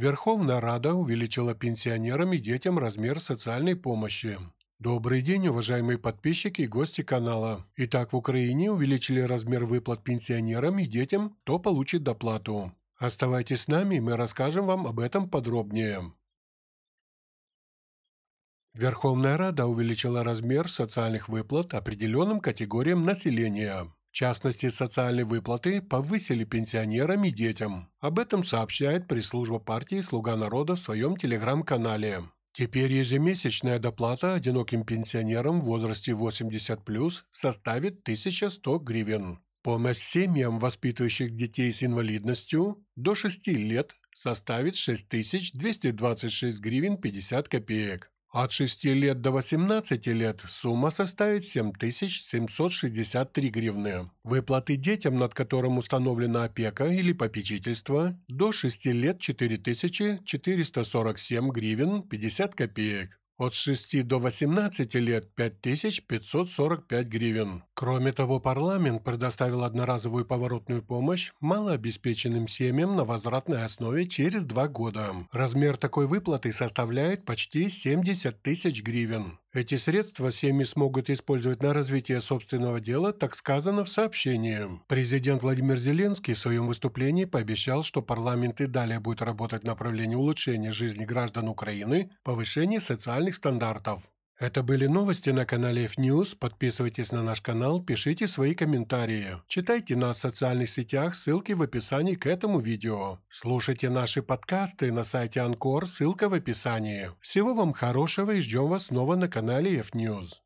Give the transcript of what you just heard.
Верховная Рада увеличила пенсионерам и детям размер социальной помощи. Добрый день, уважаемые подписчики и гости канала. Итак, в Украине увеличили размер выплат пенсионерам и детям, кто получит доплату. Оставайтесь с нами, мы расскажем вам об этом подробнее. Верховная Рада увеличила размер социальных выплат определенным категориям населения. В частности, социальные выплаты повысили пенсионерам и детям. Об этом сообщает пресс-служба партии «Слуга народа» в своем телеграм-канале. Теперь ежемесячная доплата одиноким пенсионерам в возрасте 80+, составит 1100 гривен. Помощь семьям, воспитывающих детей с инвалидностью, до 6 лет составит 6226 гривен 50 копеек. От 6 лет до 18 лет сумма составит 7763 гривны. Выплаты детям, над которым установлена опека или попечительство, до 6 лет 4447 гривен 50 копеек. От 6 до 18 лет 5545 гривен. Кроме того, парламент предоставил одноразовую поворотную помощь малообеспеченным семьям на возвратной основе через два года. Размер такой выплаты составляет почти 70 тысяч гривен. Эти средства семьи смогут использовать на развитие собственного дела, так сказано в сообщении. Президент Владимир Зеленский в своем выступлении пообещал, что парламент и далее будет работать в направлении улучшения жизни граждан Украины, повышения социальных стандартов. Это были новости на канале F-News. Подписывайтесь на наш канал, пишите свои комментарии. Читайте нас в социальных сетях, ссылки в описании к этому видео. Слушайте наши подкасты на сайте Анкор, ссылка в описании. Всего вам хорошего и ждем вас снова на канале F-News.